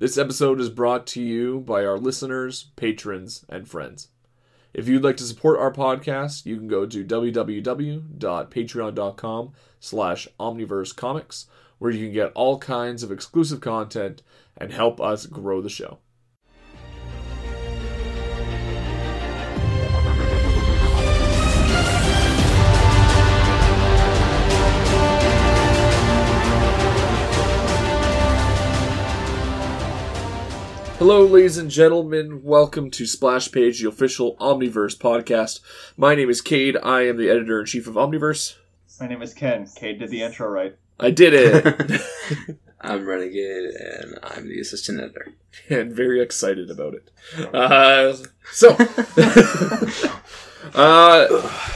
This episode is brought to you by our listeners, patrons, and friends. If you'd like to support our podcast, you can go to www.patreon.com slash omniversecomics, where you can get all kinds of exclusive content and help us grow the show. Hello, ladies and gentlemen. Welcome to Splash Page, the official Omniverse podcast. My name is Cade. I am the editor in chief of Omniverse. My name is Ken. Cade did the intro right. I did it, I'm Renegade, and I'm the assistant editor. and very excited about it. Uh, so, uh,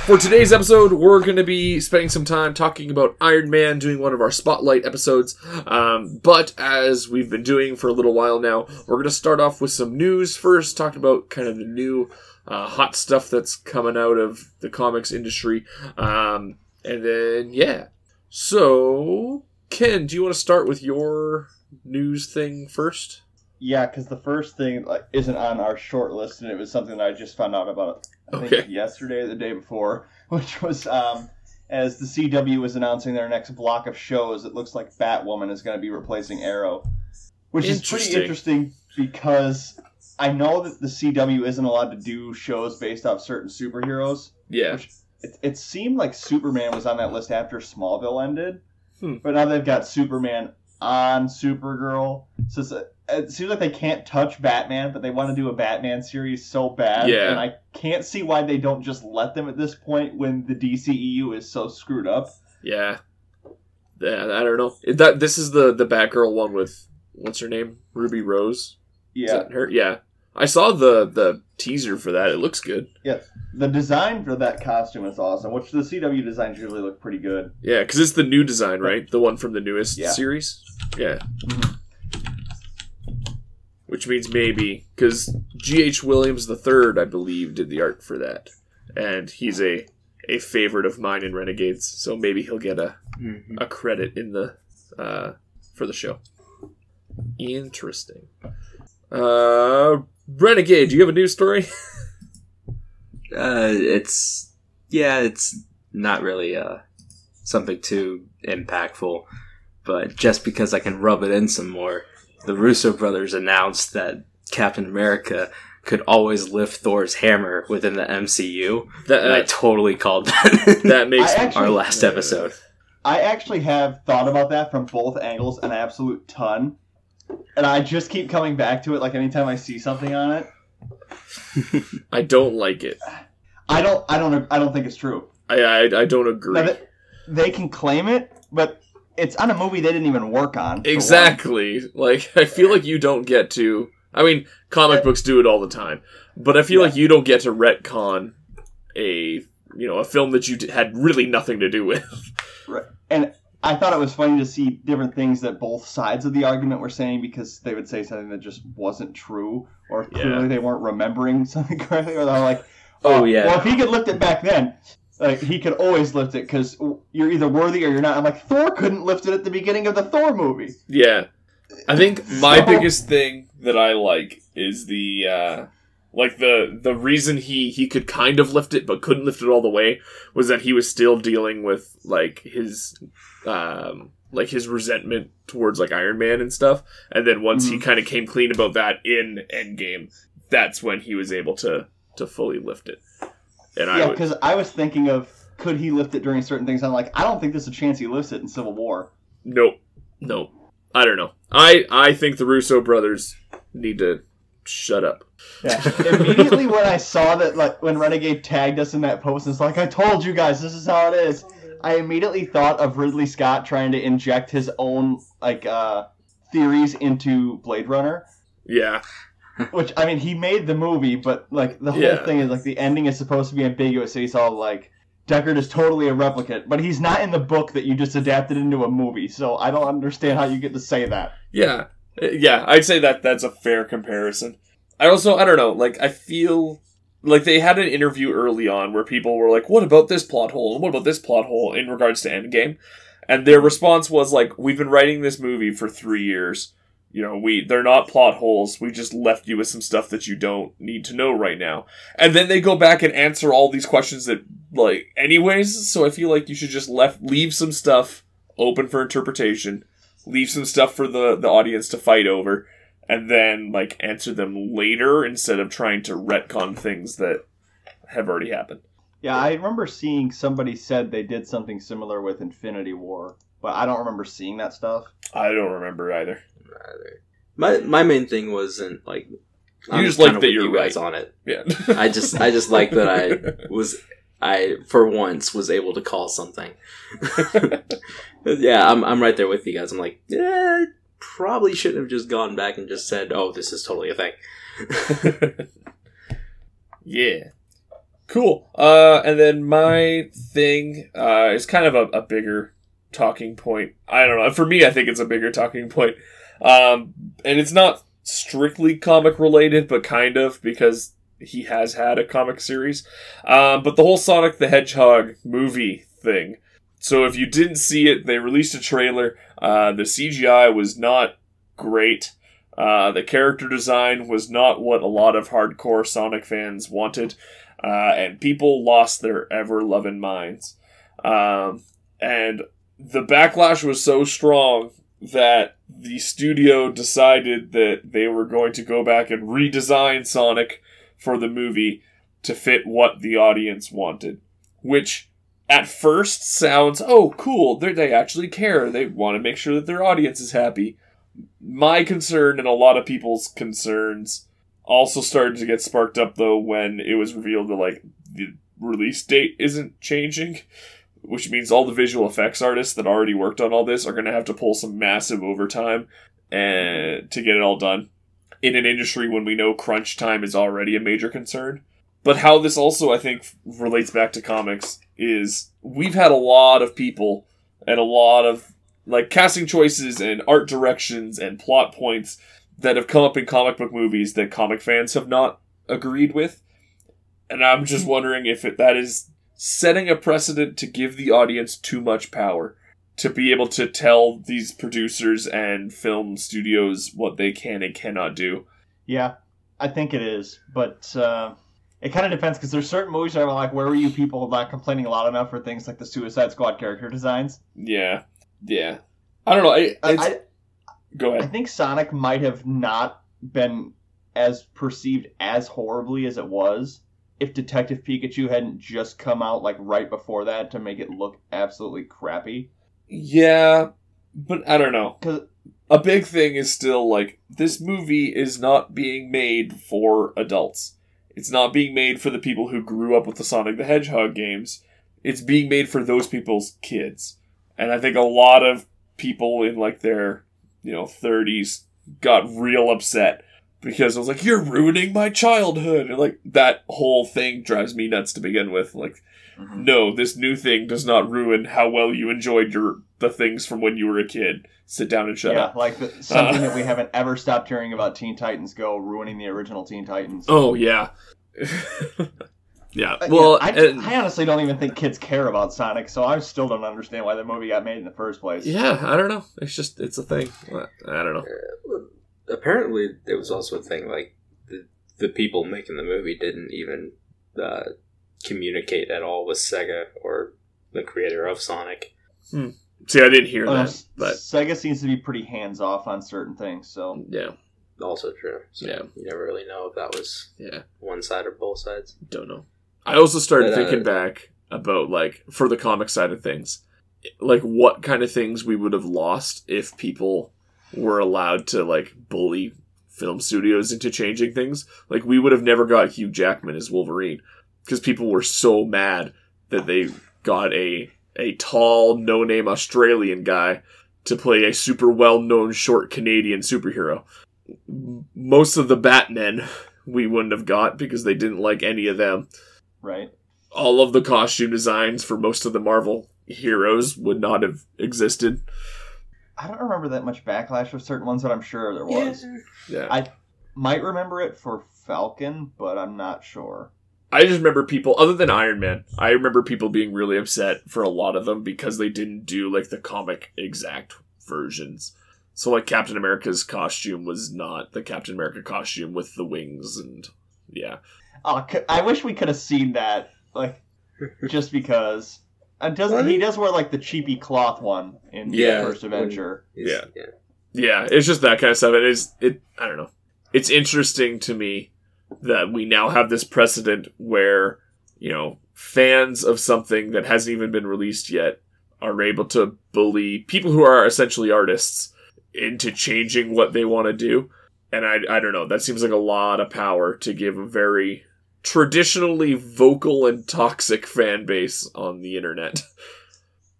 for today's episode, we're going to be spending some time talking about Iron Man, doing one of our spotlight episodes. Um, but as we've been doing for a little while now, we're going to start off with some news first, talking about kind of the new uh, hot stuff that's coming out of the comics industry. Um, and then, yeah. So, Ken, do you want to start with your news thing first? Yeah, because the first thing like isn't on our short list, and it was something that I just found out about. I think Okay. yesterday or the day before, which was um, as the CW was announcing their next block of shows. It looks like Batwoman is going to be replacing Arrow, which is pretty Interesting. because I know that the CW isn't allowed to do shows based off certain superheroes. Yeah. Which it, it seemed like Superman was on that list after Smallville ended, Hmm. but now they've got Superman on Supergirl. So it's a, it seems like they can't touch Batman, but they want to do a Batman series so bad. Yeah. and I can't see why they don't just let them at this point when the DCEU is so screwed up. Yeah. Yeah, I don't know. That this is the the Batgirl one with what's her name? Ruby Rose. Is Yeah, that her? Yeah. I saw the the teaser for that. It looks good. Yeah, the design for that costume is awesome, which the CW designs usually look pretty good. Yeah, because it's the new design, right? The one from the newest Yeah. series. Yeah. Mhm. Which means maybe because G.H. Williams the third, I believe, did the art for that, and he's a a favorite of mine in Renegades. So maybe he'll get a Mm-hmm. a credit in the uh, for the show. Interesting. Uh, Renegade, do you have a news story? Uh, it's yeah, it's not really uh something too impactful, but just because I can rub it in some more, the Russo brothers announced that Captain America could always lift Thor's hammer within the MCU, That and I uh, totally called that. that makes I actually- our last episode. I actually have thought about that from both angles an absolute ton. And I just keep coming back to it like anytime I see something on it. I don't like it. I don't I don't I don't think it's true. I I, I don't agree. They, they can claim it, but it's on a movie they didn't even work on. Exactly. Like I feel like you don't get to. I mean, comic books do it all the time, but I feel Yeah. like you don't get to retcon a you know a film that you had really nothing to do with. Right. And I thought it was funny to see different things that both sides of the argument were saying because they would say something that just wasn't true, or Yeah. clearly they weren't remembering something correctly, or they're like, Oh, oh yeah. well, if he could lift it back then, like he could always lift it because you're either worthy or you're not." I'm like, Thor couldn't lift it at the beginning of the Thor movie. Yeah. I think my So- biggest thing that I like is the uh like the the reason he he could kind of lift it but couldn't lift it all the way was that he was still dealing with like his um like his resentment towards like Iron Man and stuff and then once he kind of came clean about that in Endgame that's when he was able to to fully lift it. And I Yeah, because I was thinking of could he lift it during certain things. I'm like, I don't think there's a chance he lifts it in Civil War. Nope. Nope. I don't know. I I think the Russo brothers need to shut up. Yeah. Immediately when I saw that, like when Renegade tagged us in that post, it's like I told you guys this is how it is. I immediately thought of Ridley Scott trying to inject his own like uh, theories into Blade Runner. Yeah. Which I mean, he made the movie, but like the whole Yeah. thing is like the ending is supposed to be ambiguous. So he's all like, Deckard is totally a replicant, but he's not in the book that you just adapted into a movie. So I don't understand how you get to say that. Yeah. Uh, Yeah, I'd say that that's a fair comparison. I also I don't know, like I feel like they had an interview early on where people were like, "What about this plot hole? And what about this plot hole in regards to Endgame?" And their response was like, "We've been writing this movie for 3 years. You know, we they're not plot holes. We just left you with some stuff that you don't need to know right now. And then they go back and answer all these questions that like anyways, so I feel like you should just left leave some stuff open for interpretation. Leave some stuff for the the audience to fight over and then like answer them later instead of trying to retcon things that have already happened. Yeah, I remember seeing somebody said they did something similar with Infinity War, but I don't remember seeing that stuff. I don't remember either. Rather. My my main thing wasn't like You just like that you're you guys right. on it. Yeah. I just I just like that I was I for once was able to call something. yeah, I'm I'm right there with you guys. I'm like, yeah, probably shouldn't have just gone back and just said, "Oh, this is totally a thing." yeah. Cool. Uh, and then my thing uh, is kind of a, a bigger talking point. I don't know. For me, I think it's a bigger talking point. Um, and it's not strictly comic related, but kind of because he has had a comic series. Um, but the whole Sonic the Hedgehog movie thing. So if you didn't see it, they released a trailer. Uh, the CGI was not great. Uh, the character design was not what a lot of hardcore Sonic fans wanted, uh, and people lost their ever loving minds. Um, and the backlash was so strong that the studio decided that they were going to go back and redesign Sonic for the movie to fit what the audience wanted. Which at first sounds, oh, cool, they they actually care. They want to make sure that their audience is happy. My concern and a lot of people's concerns also started to get sparked up though when it was revealed that like the release date isn't changing, which means all the visual effects artists that already worked on all this are going to have to pull some massive overtime and to get it all done in an industry when we know crunch time is already a major concern. But how this also, I think, relates back to comics is we've had a lot of people and a lot of like casting choices and art directions and plot points that have come up in comic book movies that comic fans have not agreed with. And I'm just wondering if it, that is setting a precedent to give the audience too much power to be able to tell these producers and film studios what they can and cannot do. Yeah, I think it is, but uh, it kind of depends because there's certain movies where I'm like, where were you people not complaining a lot enough for things like the Suicide Squad character designs? Yeah, yeah. I don't know. I, I, go I think Sonic might have not been as perceived as horribly as it was if Detective Pikachu hadn't just come out like right before that to make it look absolutely crappy. Yeah, but I don't know. Because A big thing is still like this movie is not being made for adults. It's not being made for the people who grew up with the Sonic the Hedgehog games. It's being made for those people's kids. And I think a lot of people in like their, you know, 30s got real upset because I was like, you're ruining my childhood. And like that whole thing drives me nuts to begin with. Like, no, this new thing does not ruin how well you enjoyed your the things from when you were a kid. Sit down and shut up. yeah, up. like the, something Uh. that we haven't ever stopped hearing about Teen Titans Go ruining the original Teen Titans. Oh yeah. yeah. Well, yeah, I, and- I honestly don't even think kids care about Sonic, so I still don't understand why the movie got made in the first place. yeah, I don't know. It's just it's a thing. I don't know. Apparently, it was also a thing like the the people making the movie didn't even uh, communicate at all with Sega or the creator of Sonic. See, I didn't hear Uh, that, but Sega seems to be pretty hands off on certain things, so yeah, Also true. So Yeah. you never really know if that was yeah, one side or both sides. don't know. I also started But, uh, thinking back about like for the comic side of things, like what kind of things we would have lost if people were allowed to like bully film studios into changing things. Like we would have never got Hugh Jackman as Wolverine because people were so mad that they got a a tall, no-name Australian guy to play a super well-known short Canadian superhero. Most of the Batmen we wouldn't have got because they didn't like any of them right. all of the costume designs for most of the Marvel heroes would not have existed. I don't remember that much backlash for certain ones, but I'm sure there was. Yeah. I might remember it for Falcon, but I'm not sure. I just remember people other than Iron Man, I remember people being really upset for a lot of them because they didn't do like the comic exact versions. So like Captain America's costume was not the Captain America costume with the wings and yeah. Oh, c- I wish we could have seen that. Like, just because. And does Well, he does wear like the cheapy cloth one in Yeah. the first adventure? Yeah. yeah. Yeah, it's just that kind of stuff. It is it I don't know. It's interesting to me that we now have this precedent where, you know, fans of something that hasn't even been released yet are able to bully people who are essentially artists into changing what they want to do. And I I don't know, that seems like a lot of power to give a very traditionally vocal and toxic fan base on the internet.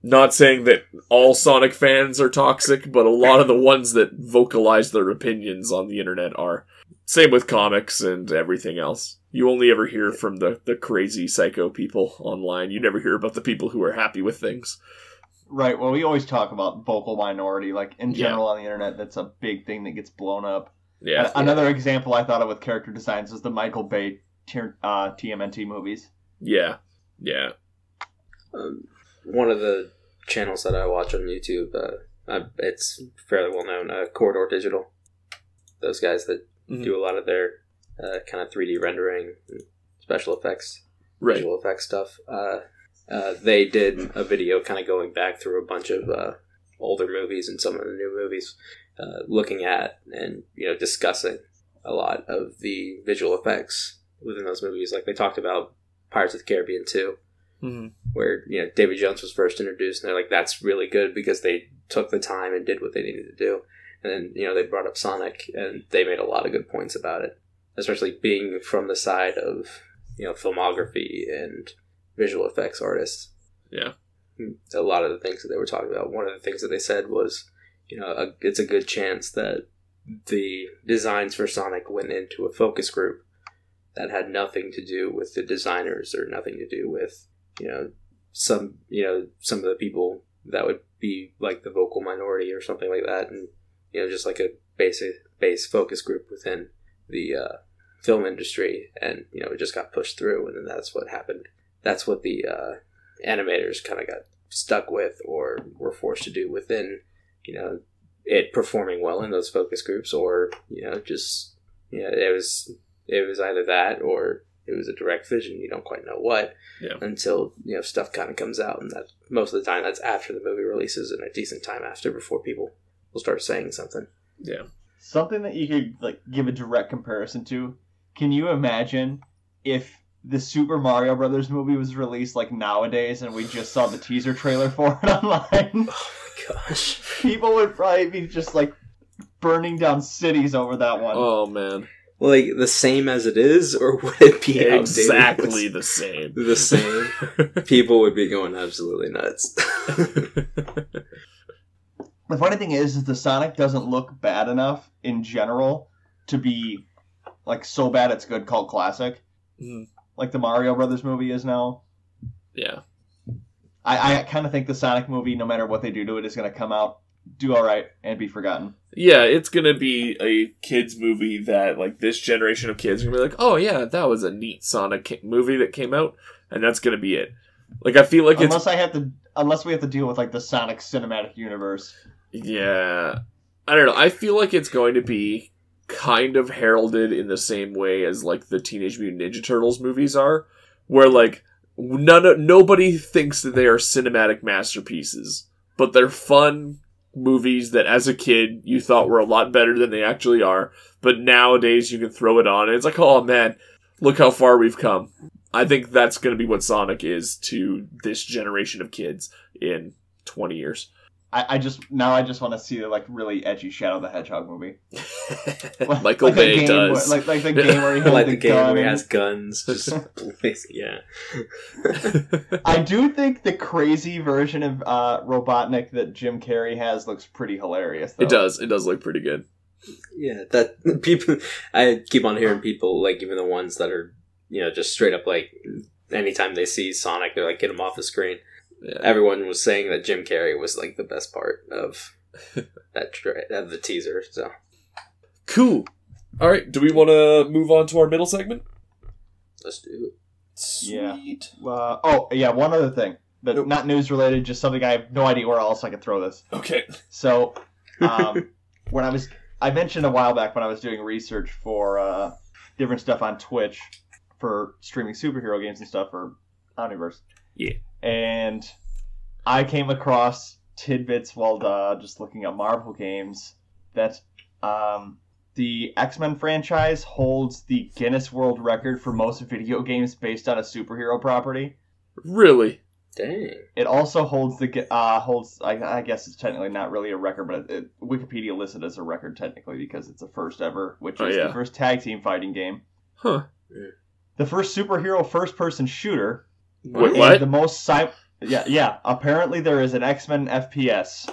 Not saying that all Sonic fans are toxic, but a lot of the ones that vocalize their opinions on the internet are. Same with comics and everything else. You only ever hear from the, the crazy psycho people online. You never hear about the people who are happy with things. Right. Well, we always talk about vocal minority. Like in Yeah. general on the internet, that's a big thing that gets blown up. Yeah. Another example I thought of with character designs is the Michael Bay t- uh, TMNT movies. Yeah. Yeah. Um, one of the channels that I watch on YouTube, uh, uh, it's fairly well known, uh, Corridor Digital. Those guys that Mhm. do a lot of their uh, kind of 3D rendering, special effects, Right. visual effects stuff. Uh, uh, they did a video kind of going back through a bunch of uh, older movies and some of the new movies, uh, looking at and you know discussing a lot of the visual effects within those movies. Like they talked about Pirates of the Caribbean 2 hmm where you know Davy Jones was first introduced, and they're like, "That's really good because they took the time and did what they needed to do." And then you know they brought up Sonic, and they made a lot of good points about it, especially being from the side of you know filmography and visual effects artists. Yeah. A lot of the things that they were talking about. One of the things that they said was, you know, a, it's a good chance that the designs for Sonic went into a focus group that had nothing to do with the designers or nothing to do with you know some you know some of the people that would be like the vocal minority or something like that. And you know just like a basic base focus group within the uh, film industry. And you know it just got pushed through. And then that's what happened. That's what the uh, animators kind of got stuck with or were forced to do within you know it performing well in those focus groups or you know just you know it was it was either that or it was a direct vision you don't quite know what Yeah. until you know stuff kind of comes out and that most of the time that's after the movie releases and a decent time after before people will start saying something Yeah. Something that you could like give a direct comparison to. Can you imagine if the Super Mario Brothers movie was released like nowadays and we just saw the teaser trailer for it online? oh my gosh People would probably be just like burning down cities over that one. Oh man. Like the same as it is or would it be outdated? Exactly the same. the same people would be going absolutely nuts The funny thing is, is the Sonic doesn't look bad enough in general to be like so bad it's good called classic, Mhm. like the Mario Brothers movie is now. yeah. I, I kind of think the Sonic movie, no matter what they do to it, is going to come out, do all right, and be forgotten. Yeah, it's gonna be a kids movie that like this generation of kids are gonna be like, oh yeah, that was a neat Sonic movie that came out, and that's gonna be it. Like I feel like unless I have to, unless we have to deal with like the Sonic cinematic universe. yeah, I don't know. I feel like it's going to be kind of heralded in the same way as like the Teenage Mutant Ninja Turtles movies are, where like none of, nobody thinks that they are cinematic masterpieces, but they're fun movies that as a kid you thought were a lot better than they actually are. But nowadays you can throw it on and it's like, oh man, look how far we've come. I think that's going to be what Sonic is to this generation of kids in 20 years. I, I just now I just want to see the like really edgy Shadow the Hedgehog movie. Michael Like Bay does. Where, like like the game where he has like the, the game gun where he and- has guns just yeah I do think the crazy version of uh, Robotnik that Jim Carrey has looks pretty hilarious. Though. it does. It does look pretty good. Yeah, that people. I keep on hearing people like even the ones that are you know just straight up like anytime they see Sonic, they're like get him off the screen. Yeah. Everyone was saying that Jim Carrey was like the best part of that tra- of the teaser. So Cool. All right. Do we want to move on to our middle segment? let's do it. Yeah. Sweet. Uh, oh yeah, one other thing, but Nope. not news related, just something I have no idea where else I could throw this. Okay. So, um, when I was I mentioned a while back when I was doing research for uh, different stuff on Twitch for streaming superhero games and stuff for Omniverse. Yeah. And I came across tidbits while uh, just looking at Marvel games that um, the X Men franchise holds the Guinness World Record for most video games based on a superhero property. Really? Dang. It also holds the uh, holds. I, I guess it's technically not really a record, but it, it, Wikipedia lists it as a record technically because it's the first ever, which Oh, is yeah. the first tag team fighting game, Huh. the first superhero first person shooter, Wait, what? the most yeah yeah. Apparently there is an X Men FPS.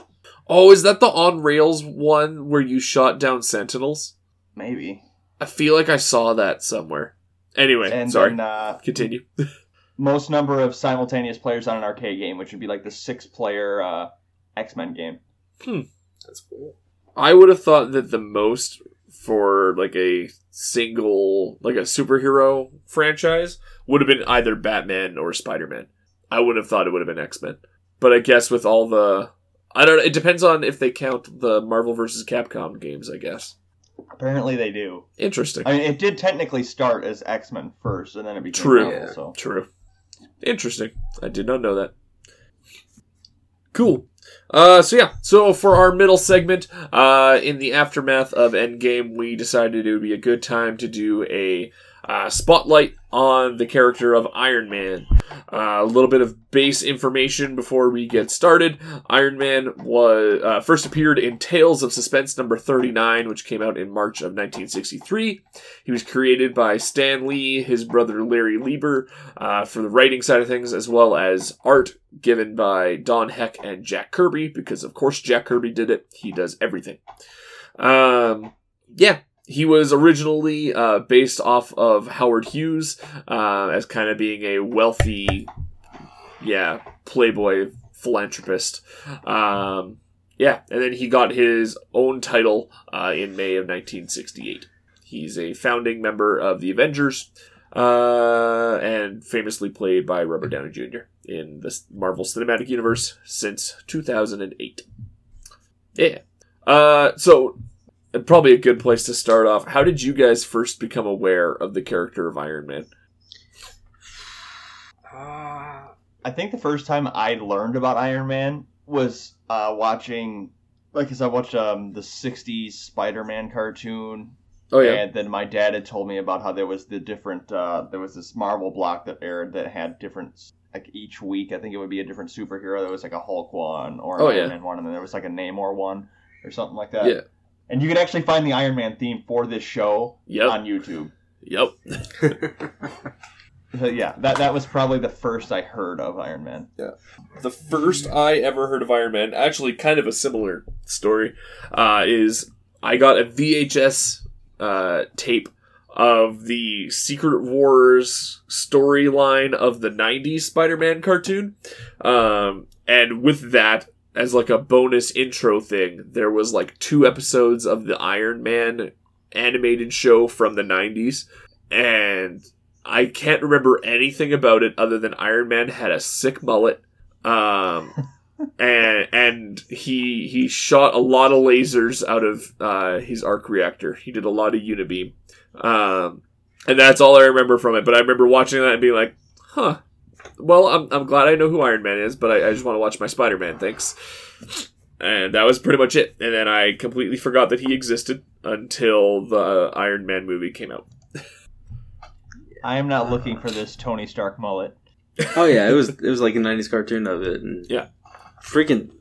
Oh, is that the on rails one where you shot down sentinels? Maybe. I feel like I saw that somewhere. Anyway, And sorry. then uh, Continue. most number of simultaneous players on an arcade game, which would be like the six player uh, X Men game. Hmm. That's cool. I would have thought that the most for like a single like a superhero franchise would have been either Batman or Spider Man. I would have thought it would have been X Men, but I guess with all the I don't know. It depends on if they count the Marvel versus Capcom games. I guess. Apparently they do. Interesting. I mean, it did technically start as X Men first, and then it became True. Marvel. So True. Interesting. I did not know that. Cool. Uh, so yeah, so for our middle segment, uh, in the aftermath of Endgame, we decided it would be a good time to do a uh, spotlight on the character of Iron Man. Uh, a little bit of base information before we get started. Iron Man was uh, first appeared in Tales of Suspense number 39, which came out in March of 1963. He was created by Stan Lee, his brother Larry Lieber, uh, for the writing side of things, as well as art given by Don Heck and Jack Kirby, because of course Jack Kirby did it. He does everything. Um, yeah, he was originally uh, based off of Howard Hughes uh, as kind of being a wealthy, yeah, playboy philanthropist. Um, yeah, and then he got his own title uh, in May of 1968. He's a founding member of the Avengers uh, and famously played by Robert Downey Jr. in the Marvel Cinematic Universe since 2008. Yeah. Uh, so, probably a good place to start off. How did you guys first become aware of the character of Iron Man? Uh, I think the first time I learned about Iron Man was uh, watching, like, cause I watched um, the '60s Spider-Man cartoon, Oh, yeah. and then my dad had told me about how there was the different, uh, there was this Marvel block that aired that had different, like each week, I think it would be a different superhero. There was like a Hulk one or an Oh, Iron yeah. Man one, and then there was like a Namor one or something like that. Yeah. And you can actually find the Iron Man theme for this show Yep. on YouTube. Yep. So, yeah, that that was probably the first I heard of Iron Man. Yeah, the first I ever heard of Iron Man, actually kind of a similar story, uh, is I got a VHS uh, tape of the Secret Wars storyline of the 90s Spider Man cartoon. Um, and with that, as like a bonus intro thing, there was like two episodes of the Iron Man animated show from the 90s. And I can't remember anything about it other than Iron Man had a sick mullet. Um, and and he he shot a lot of lasers out of uh, his arc reactor. He did a lot of unibeam, um, and that's all I remember from it. But I remember watching that and being like, "Huh." Well, I'm I'm glad I know who Iron Man is, but I, I just want to watch my Spider Man. Thanks. And that was pretty much it. And then I completely forgot that he existed until the uh, Iron Man movie came out. I am not looking for this Tony Stark mullet. oh yeah, it was it was like a '90s cartoon of it, and Yeah. freaking.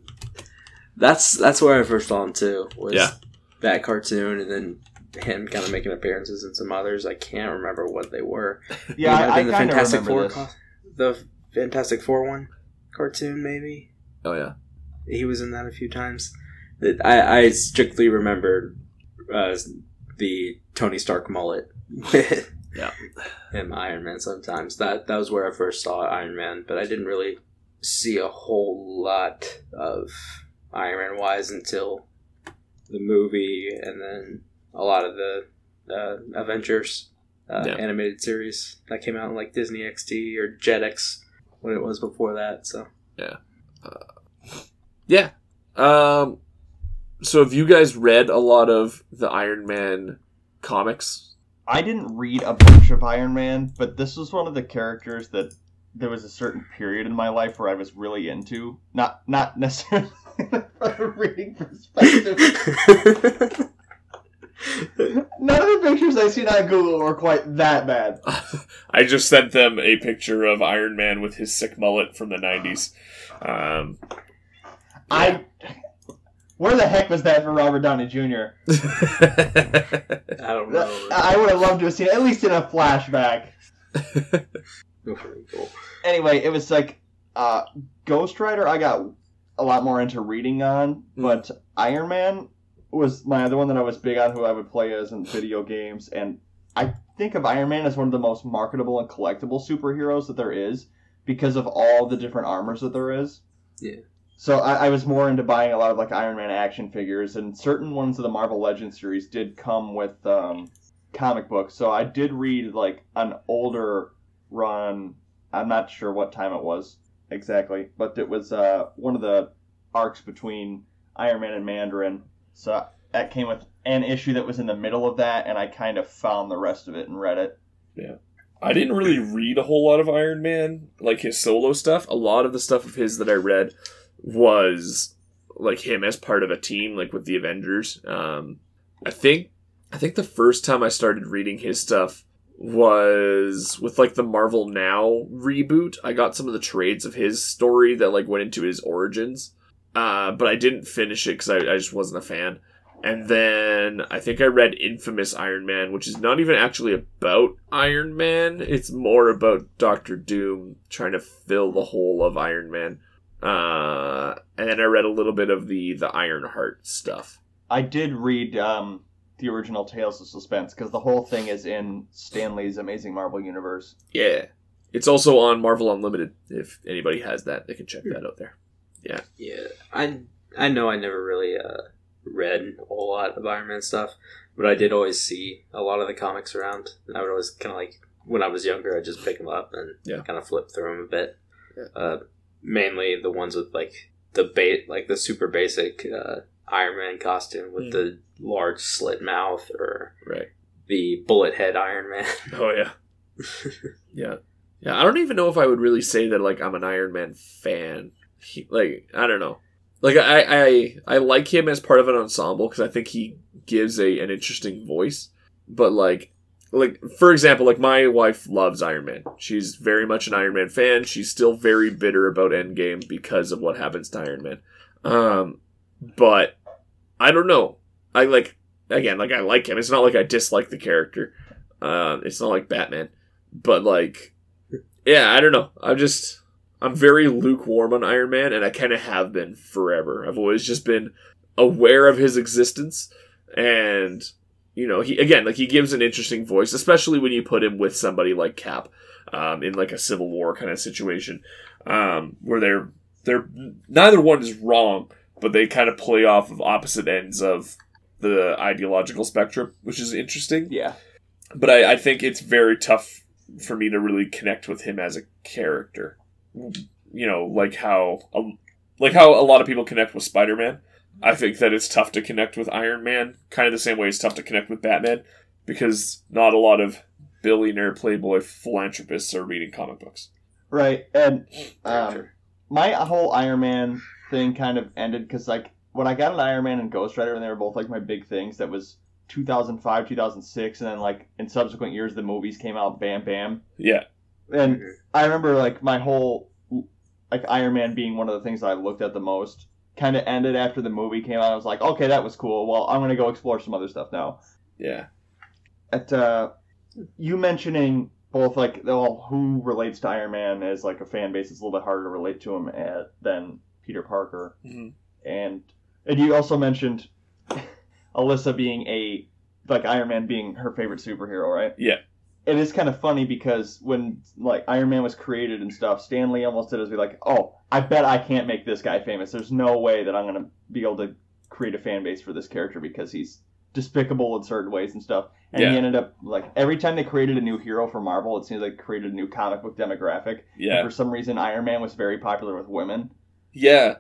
That's that's where I first saw him too. Was Yeah. that cartoon, and then him kind of making appearances in some others. I can't remember what they were. Yeah, It might I, I been kind of remember Four, this. The Fantastic Four one cartoon, maybe. Oh yeah. He was in that a few times. That- I, I strictly remember uh, the Tony Stark mullet with Yeah. him Iron Man. Sometimes that that was where I first saw Iron Man, but I didn't really see a whole lot of Iron Man wise until the movie, and then a lot of the uh, Avengers uh, Yeah. animated series that came out in like Disney XD or Jetix when it was before that. So Yeah. Um, So have you guys read a lot of the Iron Man comics? I didn't read a bunch of Iron Man, but this was one of the characters that there was a certain period in my life where I was really into. Not not necessarily from a reading perspective. None of the pictures I seen on Google were quite that bad. I just sent them a picture of Iron Man with his sick mullet from the '90s. Um, I where the heck was that for Robert Downey Jr.? I don't know. I would have loved to have seen it, at least in a flashback. Anyway, it was like uh, Ghost Rider. I got a lot more into reading on, Mm. but Iron Man was my other one that I was big on, who I would play as in video games, and I think of Iron Man as one of the most marketable and collectible superheroes that there is because of all the different armors that there is. Yeah. So I, I was more into buying a lot of like Iron Man action figures, and certain ones of the Marvel Legends series did come with um, comic books. So I did read like an older run. I'm not sure what time it was exactly, but it was uh, one of the arcs between Iron Man and Mandarin. So that came with an issue that was in the middle of that, and I kind of found the rest of it and read it. Yeah. I didn't really read a whole lot of Iron Man, like his solo stuff. A lot of the stuff of his that I read was like him as part of a team, like with the Avengers. Um, I think I think the first time I started reading his stuff was with like the Marvel Now reboot. I got some of the trades of his story that like went into his origins, uh, but I didn't finish it because I, I just wasn't a fan. And then I think I read Infamous Iron Man, which is not even actually about Iron Man. It's more about Doctor Doom trying to fill the hole of Iron Man. Uh, and then I read a little bit of the the Ironheart stuff. I did read um, the original Tales of Suspense because the whole thing is in Stan Lee's Amazing Marvel Universe. Yeah, it's also on Marvel Unlimited. If anybody has that, they can check that out there. Yeah, Yeah. I I know I never really uh, read a whole lot of Iron Man stuff, but I did always see a lot of the comics around, and I would always kind of like when I was younger, I just pick them up and Yeah. kind of flip through them a bit. Yeah. Uh, mainly the ones with like the bait, like the super basic uh, Iron Man costume with Mm. the large slit mouth, or Right. the bullet head Iron Man. Oh yeah. yeah. Yeah. I don't even know if I would really say that like I'm an Iron Man fan. He, like I don't know. Like I I I like him as part of an ensemble because I think he gives a an interesting voice. But like like for example, like my wife loves Iron Man. She's very much an Iron Man fan. She's still very bitter about Endgame because of what happens to Iron Man. Um, but I don't know. I like again, like I like him. It's not like I dislike the character. Uh, it's not like Batman, but like, yeah, I don't know. I'm just, I'm very lukewarm on Iron Man, and I kind of have been forever. I've always just been aware of his existence, and you know, he again, like he gives an interesting voice, especially when you put him with somebody like Cap, um, in like a Civil War kind of situation, um, where they're they're neither one is wrong, but they kind of play off of opposite ends of the ideological spectrum, which is interesting Yeah. but I, I think it's very tough for me to really connect with him as a character. You know, like how like how a lot of people connect with Spider Man. I think that it's tough to connect with Iron Man, kind of the same way it's tough to connect with Batman, because not a lot of billionaire playboy philanthropists are reading comic books. Right. And um, my whole Iron Man thing kind of ended because, like, when I got an Iron Man and Ghost Rider, and they were both like my big things, that was 2005, 2006, and then like in subsequent years, the movies came out, bam, bam. Yeah, And. I remember like my whole like Iron Man being one of the things that I looked at the most. Kind of ended after the movie came out. I was like, okay, that was cool. Well, I'm gonna go explore some other stuff now. yeah, At uh, you mentioning both like well, who relates to Iron Man as like a fan base, it's a little bit harder to relate to him at, than Peter Parker. Mhm. And and you also mentioned Alyssa being a like Iron Man being her favorite superhero, right? Yeah. It is kind of funny because when like Iron Man was created and stuff, Stan Lee almost did as be like, "Oh, I bet I can't make this guy famous. There's no way that I'm gonna be able to create a fan base for this character because he's despicable in certain ways and stuff." And Yeah. he ended up like every time they created a new hero for Marvel, it seems like created a new comic book demographic. And yeah, for some reason, Iron Man was very popular with women. yeah,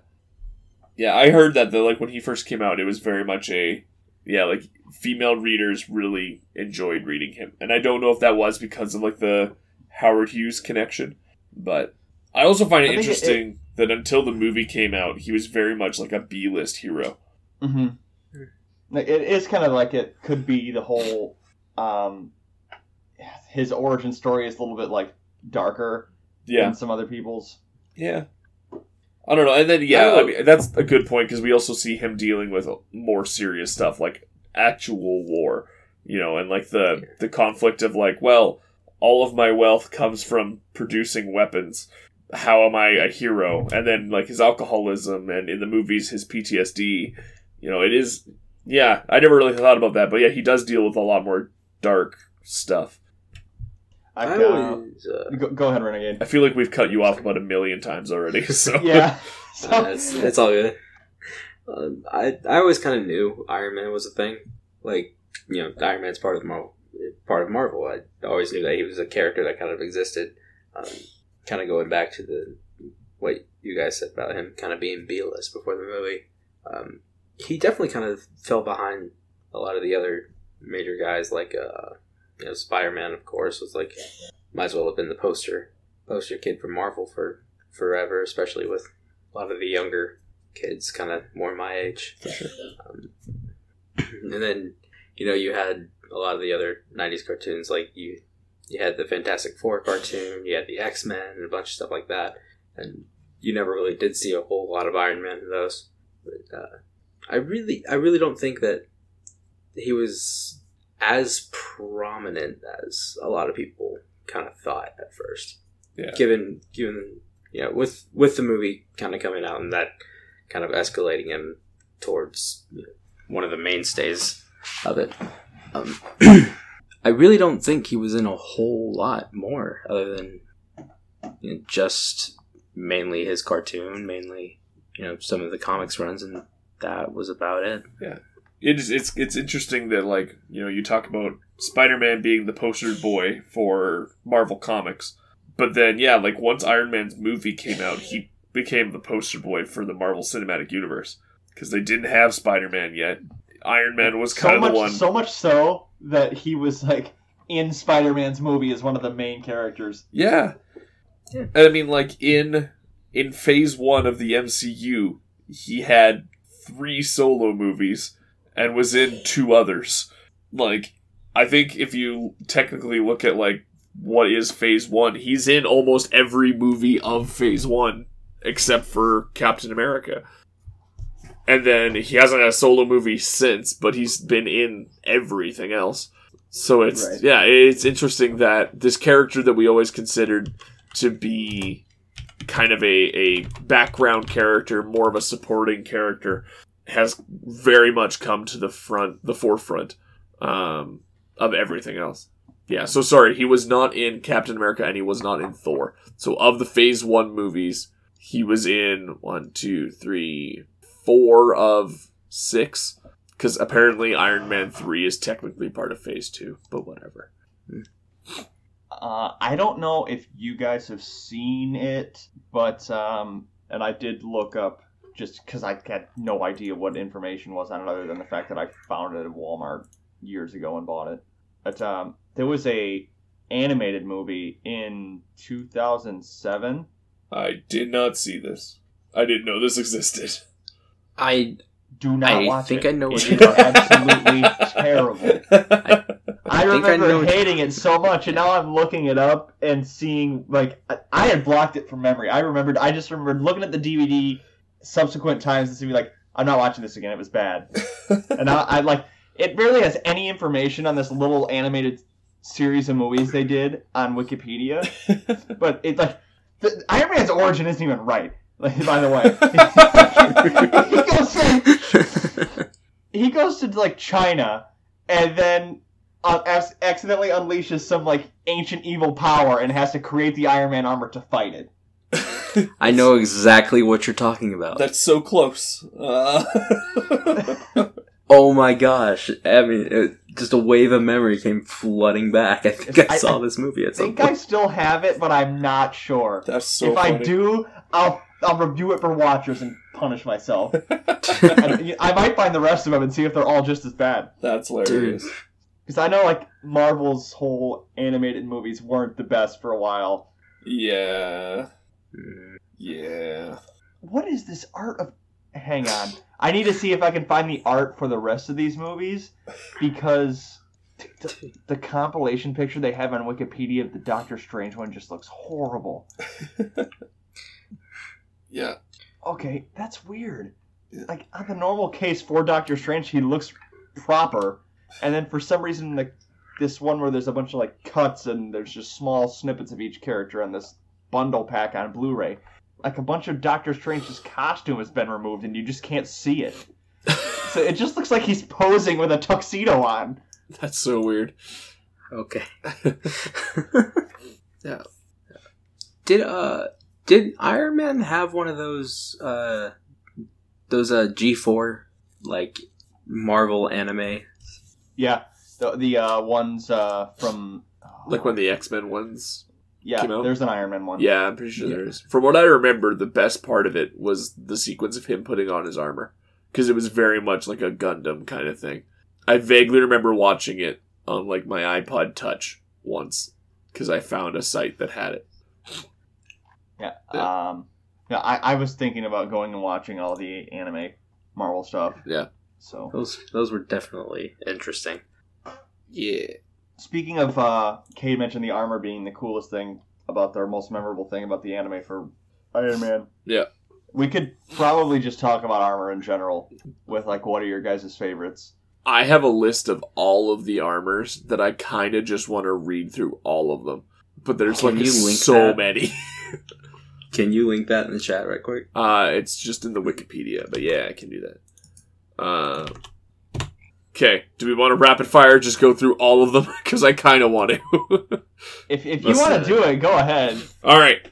Yeah, I heard that the like when he first came out, it was very much a yeah, like female readers really enjoyed reading him, and I don't know if that was because of like the Howard Hughes connection, but I also find it I think it- interesting that until the movie came out, he was very much like a B list hero. Mm-hmm. It is kind of like it could be the whole. Um, his origin story is a little bit like darker Yeah, than some other people's. yeah. I don't know, and then yeah, I I mean that's a good point because we also see him dealing with more serious stuff like actual war, you know, and like the the conflict of like, well, all of my wealth comes from producing weapons. How am I a hero? And then like his alcoholism, and in the movies his PTSD. You know, it is. Yeah, I never really thought about that, but yeah, he does deal with a lot more dark stuff. I, I always, uh, go, go ahead, Renegade. I feel like we've cut you off about a million times already. So Yeah. So, it's, it's all good. Um, I I always kind of knew Iron Man was a thing. Like you know, Iron Man's part of Marvel. Part of Marvel. I always knew that he was a character that kind of existed. Um, kind of going back to the what you guys said about him kind of being B list before the movie. Um, he definitely kind of fell behind a lot of the other major guys, like uh, you know, Spider Man. Of course, was like might as well have been the poster poster kid for Marvel for forever, especially with a lot of the younger kids, kind of more my age. sure. Um, and then you know you had a lot of the other '90s cartoons, like you you had the Fantastic Four cartoon, you had the X Men, and a bunch of stuff like that, and you never really did see a whole lot of Iron Man in those. But uh, I really, I really don't think that he was as prominent as a lot of people kind of thought at first. Yeah. Given, given, you know, with with the movie kind of coming out and that kind of escalating him towards you know, one of the mainstays of it. Um, I really don't think he was in a whole lot more other than you know, just mainly his cartoon, mainly you know some of the comics runs, and that was about it. it is it's it's interesting that like you know you talk about Spider-Man being the poster boy for Marvel Comics, but then yeah, like once Iron Man's movie came out, he became the poster boy for the Marvel Cinematic Universe because they didn't have Spider-Man yet. Iron Man was so kind of much, the one. so much so that he was like in Spider-Man's movie as one of the main characters. Yeah. Yeah. And I mean like in in phase 1 of the MCU, he had 3 solo movies and was in two others. Like I think if you technically look at like what is phase 1, he's in almost every movie of phase 1 except for Captain America. And then he hasn't had a solo movie since, but he's been in everything else. So it's Right. yeah, it's interesting that this character that we always considered to be kind of a, a background character, more of a supporting character, has very much come to the front, the forefront um, of everything else. Yeah, so sorry, he was not in Captain America and he was not in Thor. So of the Phase One movies, he was in one, two, three, four of six. Because apparently Iron Man three is technically part of Phase Two, but whatever. Uh, I don't know if you guys have seen it, but um, and I did look up just because I had no idea what information was on it other than the fact that I found it at Walmart years ago and bought it. But um, there was a animated movie in 2007. I did not see this. I didn't know this existed. I Do not I watch think it. I know what It is you're absolutely terrible. I, think I remember know what you- hating it so much, and now I'm looking it up and seeing like I, I had blocked it from memory. I remembered. I just remembered looking at the DVD subsequent times and be like I'm not watching this again. It was bad, and I, I like it. Barely has any information on this little animated series of movies they did on Wikipedia, but it like the, Iron Man's origin isn't even right. Like, by the way, he goes to he goes to like China and then uh, accidentally unleashes some like ancient evil power and has to create the Iron Man armor to fight it. I know exactly what you're talking about. That's so close. Uh, Oh my gosh! I mean, it, just a wave of memory came flooding back. I think I, I- saw I this movie at I some think I still have it, but I'm not sure. that's so if funny. I do, I'll I'll review it for watchers and punish myself. And I might find the rest of them and see if they're all just as bad. That's hilarious. Because I know like Marvel's whole animated movies weren't the best for a while. Yeah. Yeah. What is this art of? Hang on, I need to see if I can find the art for the rest of these movies because the, the compilation picture they have on Wikipedia of the Doctor Strange one just looks horrible. Yeah. Okay, that's weird. Like on the normal case for Doctor Strange, he looks proper, and then for some reason, like this one where there's a bunch of like cuts and there's just small snippets of each character on this bundle pack on Blu-ray, like a bunch of Doctor Strange's costume has been removed and you just can't see it. so it just looks like he's posing with a tuxedo on. That's so weird. okay. Yeah. Did uh did Iron Man have one of those uh those uh G four like Marvel anime? Yeah, the the uh, ones uh, from Like when the X Men ones. Yeah, came out? there's an Iron Man one. Yeah, I'm pretty sure Yeah. there is. From what I remember, the best part of it was the sequence of him putting on his armor. Because it was very much like a Gundam kind of thing. I vaguely remember watching it on like my iPod Touch once. Because I found a site that had it. Yeah. Um, yeah, I, I was thinking about going and watching all the anime Marvel stuff. Yeah. So Those those were definitely interesting. Yeah. Speaking of, uh, Cade mentioned the armor being the coolest thing about their most memorable thing about the anime for Iron Man. Yeah. We could probably just talk about armor in general with like what are your guys' favorites? I have a list of all of the armors that I kind of just want to read through all of them. But there's Can like you link so that? many. Can you link that in the chat right quick? Uh, it's just in the Wikipedia, but yeah, I can do that. Uh, okay, do we want to rapid fire? Just go through all of them because I kind of want to. If if you want to do it, go ahead. all right,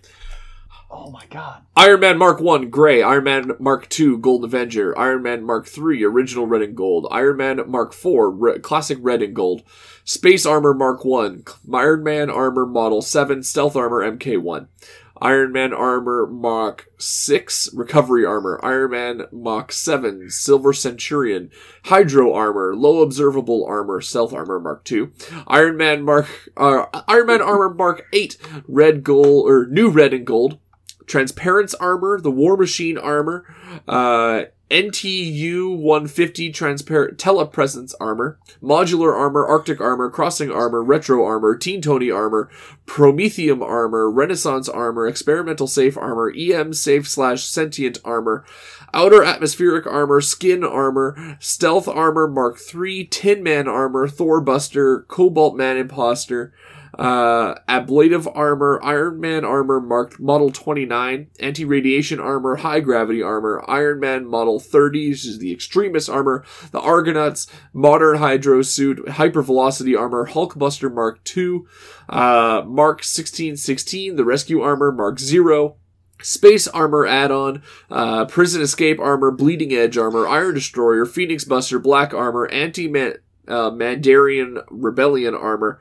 Oh my god. Iron Man Mark One, Gray. Iron Man Mark Two, Gold Avenger. Iron Man Mark Three, Original Red and Gold. Iron Man Mark Four, Re- Classic Red and Gold. Space Armor Mark One. Iron Man Armor Model Seven, Stealth Armor MK One. Iron Man Armor Mark 6, Recovery Armor, Iron Man Mach 7, Silver Centurion, Hydro Armor, Low Observable Armor, Stealth Armor Mark 2, Iron Man Mark, uh, Iron Man Armor Mark 8, Red Gold, or New Red and Gold, Transparent Armor, the War Machine Armor, uh, NTU 150 Transparent Telepresence Armor, Modular Armor, Arctic Armor, Crossing Armor, Retro Armor, Teen Tony Armor, Prometheum Armor, Renaissance Armor, Experimental Safe Armor, EM Safe slash Sentient Armor, Outer Atmospheric Armor, Skin Armor, Stealth Armor Mark III, Tin Man Armor, Thor Buster, Cobalt Man Imposter, uh, ablative armor, Iron Man armor marked Model 29, anti-radiation armor, high gravity armor, Iron Man Model 30, which is the extremis armor, the Argonauts, modern hydro suit, hypervelocity armor, Hulkbuster Mark 2, uh, Mark 1616, the rescue armor, Mark 0, Space Armor add-on, uh, Prison Escape Armor, Bleeding Edge Armor, Iron Destroyer, Phoenix Buster, Black Armor, Anti-Man, uh, Mandarian Rebellion Armor,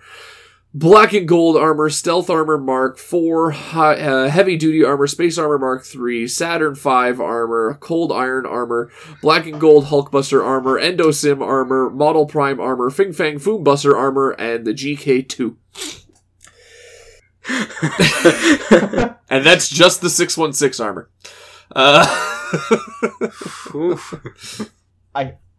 Black and Gold Armor, Stealth Armor Mark 4, high, uh, Heavy Duty Armor, Space Armor Mark 3, Saturn 5 Armor, Cold Iron Armor, Black and Gold Hulkbuster Armor, Endo-Sym Armor, Model Prime Armor, Fin Fang Foombuster Armor, and the GK2. And that's just the 616 armor. Uh, Oof.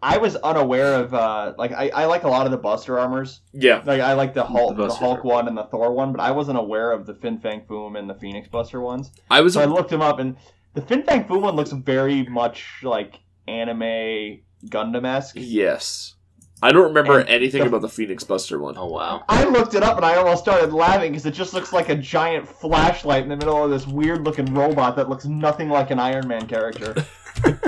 I was unaware of uh like I, I like a lot of the Buster armors. yeah. Like I like the Hulk, The the, Hulk are- one and the Thor one, but I wasn't aware of the Fin Fang Foom and the Phoenix Buster ones. I was So I looked them up, and the Fin Fang Foom one looks very much like anime Gundam esque. Yes. I don't remember And anything the- about the Phoenix Buster one. Oh wow. I looked it up and I almost started laughing because it just looks like a giant flashlight in the middle of this weird looking robot that looks nothing like an Iron Man character.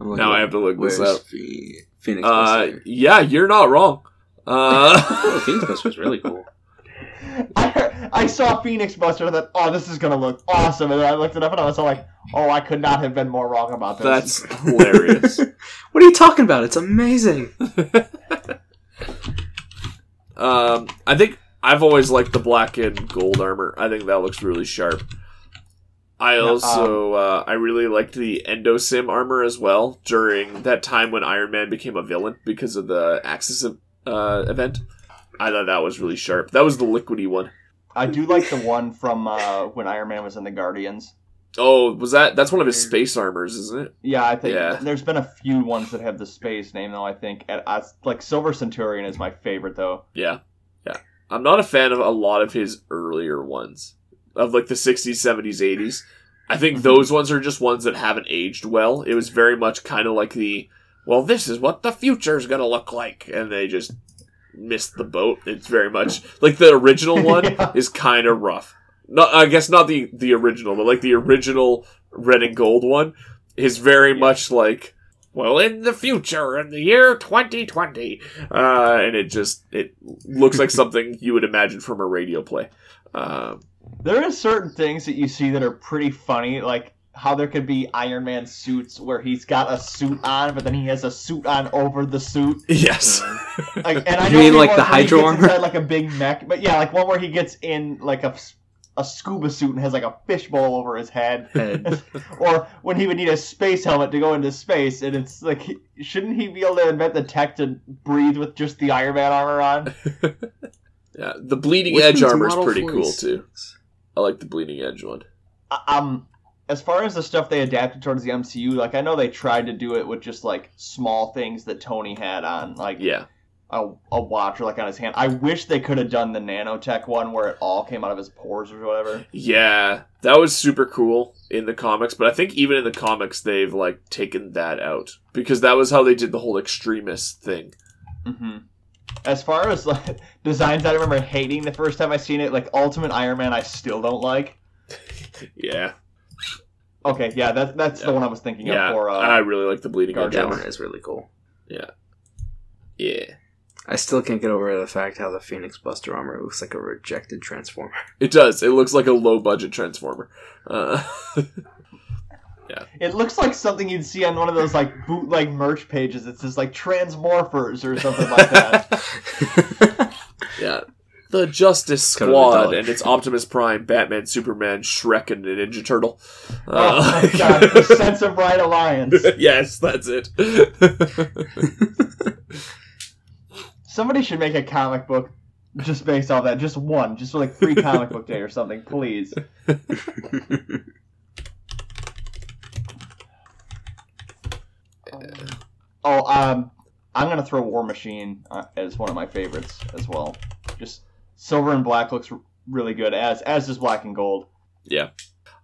I'm Now I have to look this up. Phe- Phoenix Uh, yeah, you're not wrong. Uh, Oh, Phoenix Buster was really cool. I, I saw Phoenix Buster and I thought, oh, this is gonna look awesome, and then I looked it up and I was like, oh, I could not have been more wrong about this. that's hilarious. What are you talking about? It's amazing. Um, I think I've always liked the black and gold armor. I think that looks really sharp. I also uh, I really liked the Endo-Sym armor as well during that time when Iron Man became a villain because of the Axis uh, event. I thought that was really sharp. That was the liquidy one. I do like the one from uh, when Iron Man was in the Guardians. Oh, was that? That's one of his space armors, isn't it? Yeah, I think Yeah. there's been a few ones that have the space name though. I think and I, like Silver Centurion is my favorite though. Yeah, yeah. I'm not a fan of a lot of his earlier ones of like the 60s, 70s, 80s. I think Mhm. those ones are just ones that haven't aged well. It was very much kind of like the, well, this is what the future is gonna look like, and they just missed the boat. It's very much like the original one Yeah. is kind of rough. Not, I guess not the the original, but like the original red and gold one is very Yeah. much like, well, in the future, in the year 2020, uh, and it just it looks like something you would imagine from a radio play. Um, There are certain things that you see that are pretty funny, like how there could be Iron Man suits where he's got a suit on, but then he has a suit on over the suit. yes, Like, and I You mean like the Hydro armor? inside, like a big mech, but yeah, like one where he gets in like a a scuba suit and has like a fishbowl over his head, Head. or when he would need a space helmet to go into space, and it's like, shouldn't he be able to invent the tech to breathe with just the Iron Man armor on? yeah. The bleeding Which edge armor is pretty voice? cool too. I like the bleeding edge one. Uh, um as far as the stuff they adapted towards the MCU, like I know they tried to do it with just like small things that Tony had on, like Yeah, a, a watch or like on his hand. I wish they could have done the nanotech one where it all came out of his pores or whatever. yeah, that was super cool in the comics. But I think even in the comics, they've like taken that out because that was how they did the whole extremis thing. hmm As far as like designs, I remember hating the first time I seen it. Like Ultimate Iron Man, I still don't like. Yeah, Okay, yeah, that, that's Yeah. the one I was thinking yeah. of for. Uh, I really like the bleeding edge that armor. one is really cool. Yeah. Yeah, I still can't get over the fact how the Phoenix Buster armor looks like a rejected Transformer. it does. It looks like a low budget transformer. Uh, It looks like something you'd see on one of those like bootleg merch pages. It says like Transmorphers or something like that. yeah. The Justice Kind of Squad dollar. and it's Optimus Prime, Batman, Superman, Shrek, and a Ninja Turtle. oh Uh, my god, the sense of right alliance. yes, that's it. Somebody should make a comic book just based off that. Just one, just for like free comic book day or something, please. Oh, um, I'm gonna throw War Machine uh, as one of my favorites as well. Just silver and black looks r- really good, as as does black and gold. Yeah,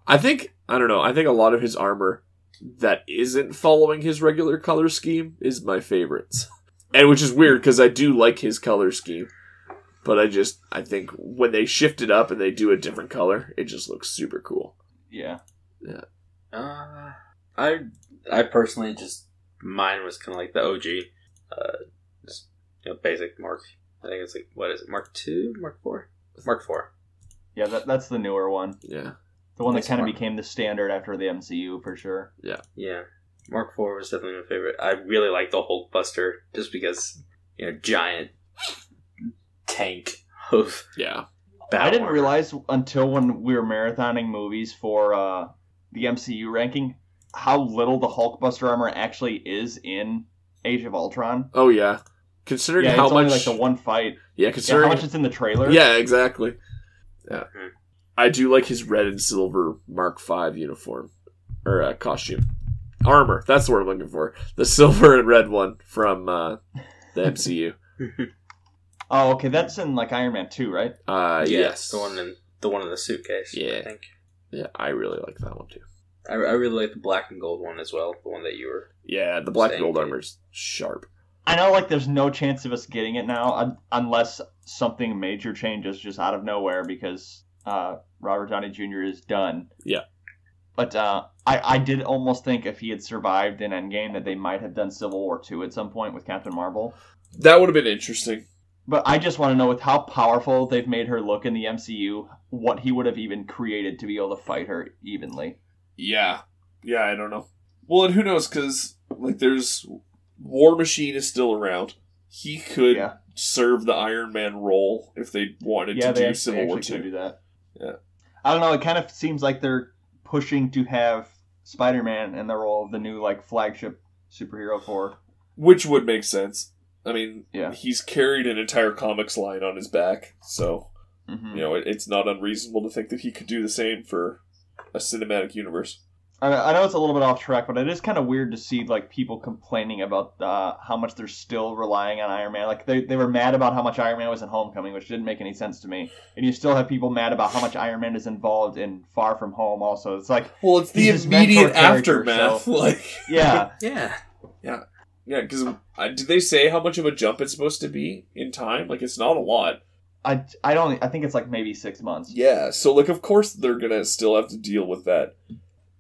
I think I don't know. I think a lot of his armor that isn't following his regular color scheme is my favorites, and which is weird because I do like his color scheme, but I just I think when they shift it up and they do a different color, it just looks super cool. Yeah. Uh, I I personally just mine was kind of like the OG, uh, just you know basic Mark. I think it's like what is it Mark two, Mark four, Mark four. Yeah, that, that's the newer one. Yeah, The one that kind of became the standard after the MCU for sure. Yeah, yeah. Mark four was definitely my favorite. I really like the Hulk Buster just because you know giant tank of yeah, battle I didn't armor. realize until when we were marathoning movies for uh, the MCU ranking how little the Hulkbuster armor actually is in Age of Ultron. oh yeah. Considering Yeah, how it's much, only like the one fight. yeah, Yeah, considering how much it's in the trailer. Yeah, exactly. Yeah. I do like his red and silver Mark V uniform or uh, costume. Armor. That's the word I'm looking for. The silver and red one from uh, the MCU. Oh, okay, that's in like Iron Man two, right? Uh, yeah, yes. the one in the one in the suitcase. Yeah. I think. Yeah, I really like that one too. I, I really like the black and gold one as well. The one that you were. Yeah, the black and gold here. armor's sharp. I know, like, there's no chance of us getting it now un- unless something major changes just out of nowhere because uh, Robert Downey Jr. is done. Yeah. But uh, I, I did almost think if he had survived in Endgame that they might have done Civil War 2 at some point with Captain Marvel. That would have been interesting. But I just want to know with how powerful they've made her look in the MCU, what he would have even created to be able to fight her evenly. Yeah. Yeah, I don't know. Well, and who knows? Because like, there's War Machine is still around. He could Yeah. serve the Iron Man role if they wanted yeah, to they do actually, Civil War two. do that. Yeah. I don't know. It kind of seems like they're pushing to have Spider-Man in the role of the new like flagship superhero for. Which would make sense. I mean, Yeah. he's carried an entire comics line on his back, so Mhm. you know it, it's not unreasonable to think that he could do the same for a cinematic universe. I, I know it's a little bit off track, but it is kind of weird to see like people complaining about uh, how much they're still relying on Iron Man. Like they, they were mad about how much Iron Man was in Homecoming, which didn't make any sense to me. And you still have people mad about how much Iron Man is involved in Far From Home. Also, it's like Well, it's the immediate aftermath, so- Like, yeah, Yeah. yeah, because uh, did they say how much of a jump it's supposed to be in time? Like, it's not a lot. I, I don't I think it's like maybe six months. Yeah, so like, of course they're gonna still have to deal with that.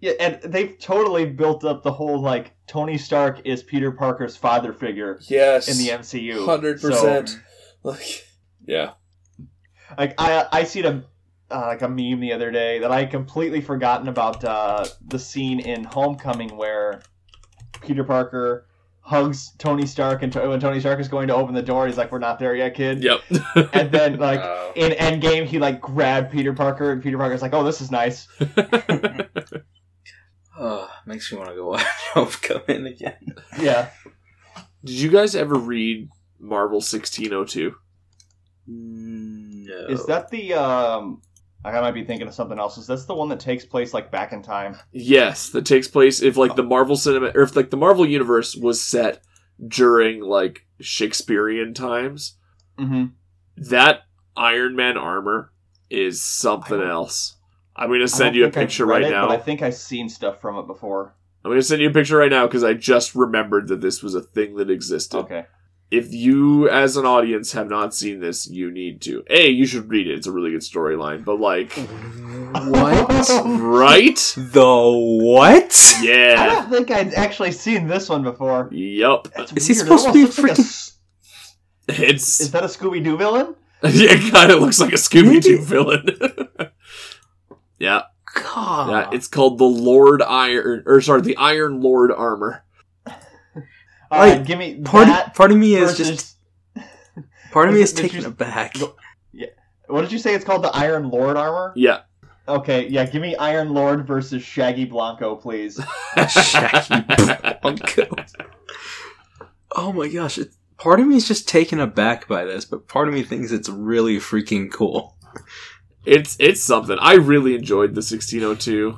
Yeah, and they've totally built up the whole like Tony Stark is Peter Parker's father figure Yes, in the MCU. hundred So- percent. Like, yeah, like I I see a uh, like a meme the other day that I had completely forgotten about uh, the scene in Homecoming where Peter Parker hugs Tony Stark and to- when Tony Stark is going to open the door, he's like, "We're not there yet, kid." yep. And then like Oh. in Endgame, he like grabbed Peter Parker, and Peter Parker's like, "Oh, this is nice." Oh, makes me want to go watch Homecoming again. Yeah. Did you guys ever read Marvel sixteen oh two? No. Is that the um? I might be thinking of something else. Is this the one that takes place like back in time? Yes, that takes place if like the Marvel cinema or if like the Marvel universe was set during like Shakespearean times. Mm-hmm. That Iron Man armor is something else. I'm going to send you a picture right now. But I think I've seen stuff from it before. I'm going to send you a picture right now because I just remembered that this was a thing that existed. Okay. If you, as an audience, have not seen this, you need to. A, you should read it. It's a really good storyline. But like, what? right? the what? Yeah. I don't think I'd actually seen this one before. Yep. That's Is he weird. It supposed to be almost looks like a freaking- It's Is that a Scooby Doo villain? yeah, it kind of looks like a Scooby Doo villain. yeah, God. yeah. It's called the Lord Iron, or sorry, the Iron Lord armor. Uh, Like, give me part, that part of me is versus. just part of me is Did taken you- aback. What did you say? It's called the Iron Lord armor. Yeah, Okay, yeah. Give me Iron Lord versus Shaggy Blanco, please. Shaggy Blanco. Oh my gosh! It, part of me is just taken aback by this, but part of me thinks it's really freaking cool. it's it's something. I really enjoyed the 1602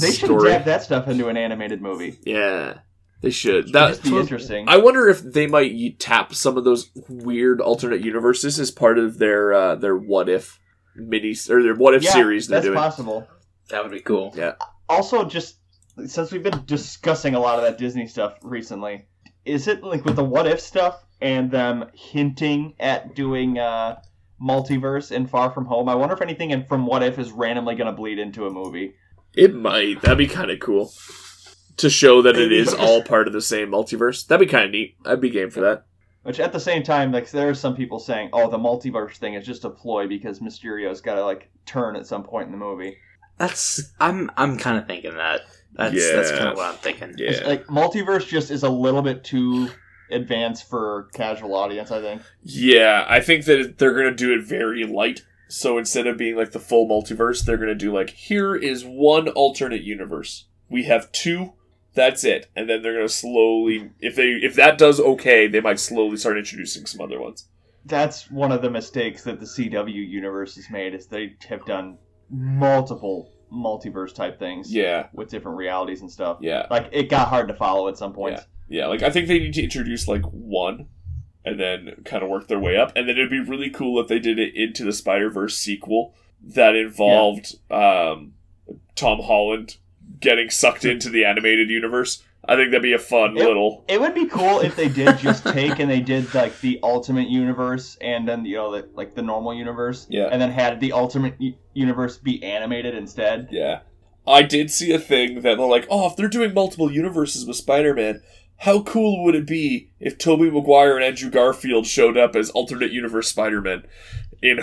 They should story. adapt that stuff into an animated movie. Yeah, they should. That'd be interesting. I wonder if they might tap some of those weird alternate universes as part of their uh, their what if mini or their what if yeah, series they're that's doing. possible. That would be cool. Yeah. Also, just since we've been discussing a lot of that Disney stuff recently, is it like with the what if stuff and them hinting at doing uh, multiverse in Far From Home? I wonder if anything in from what if is randomly going to bleed into a movie. It might. That'd be kind of cool to show that it is all part of the same multiverse. That'd be kind of neat. I'd be game for that. Which at the same time, like there are some people saying, "Oh, the multiverse thing is just a ploy because Mysterio's got to like turn at some point in the movie." That's I'm I'm kind of thinking that. That's that's kind of what I'm thinking. It's like multiverse just is a little bit too advanced for casual audience. I think. Yeah, I think that they're gonna do it very light. So instead of being like the full multiverse, they're gonna do like here is one alternate universe. We have two. That's it, and then they're gonna slowly. If they if that does okay, they might slowly start introducing some other ones. That's one of the mistakes that the CW universe has made is they have done multiple multiverse type things Yeah, with different realities and stuff. yeah, Like it got hard to follow at some point. yeah. Like I think they need to introduce like one, and then kind of work their way up. And then it'd be really cool if they did it into the Spider Verse sequel that involved um, Tom Holland getting sucked into the animated universe. I think that'd be a fun It- little. It would be cool if they did just take and they did like the ultimate universe and then you know the, like the normal universe, Yeah. and then had the ultimate universe be animated instead. Yeah. I did see a thing that they're like, oh, if they're doing multiple universes with Spider Man, how cool would it be if Tobey Maguire and Andrew Garfield showed up as alternate universe Spider Man in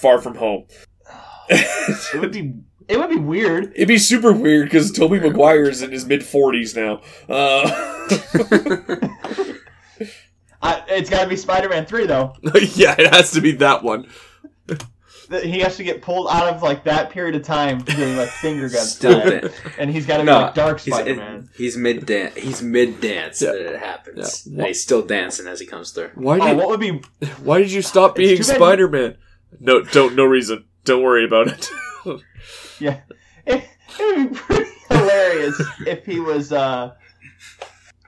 Far From Home? It would be it would be weird. It'd be super weird because Tobey Maguire is in his mid 40s now. Uh, I, it's got to be Spider-Man three though. yeah, it has to be that one. he has to get pulled out of like that period of time doing like finger guns, Still dan- and he's got to be No, like Dark he's, Spider Man. he's mid dance. He's mid dance Yeah. that it happens. Yeah. And he's still dancing as he comes through. Why Oh, did what would be Why did you stop being too bad- Spider Man? No, don't. No reason. Don't worry about it. Yeah? It, it would be pretty hilarious if he was uh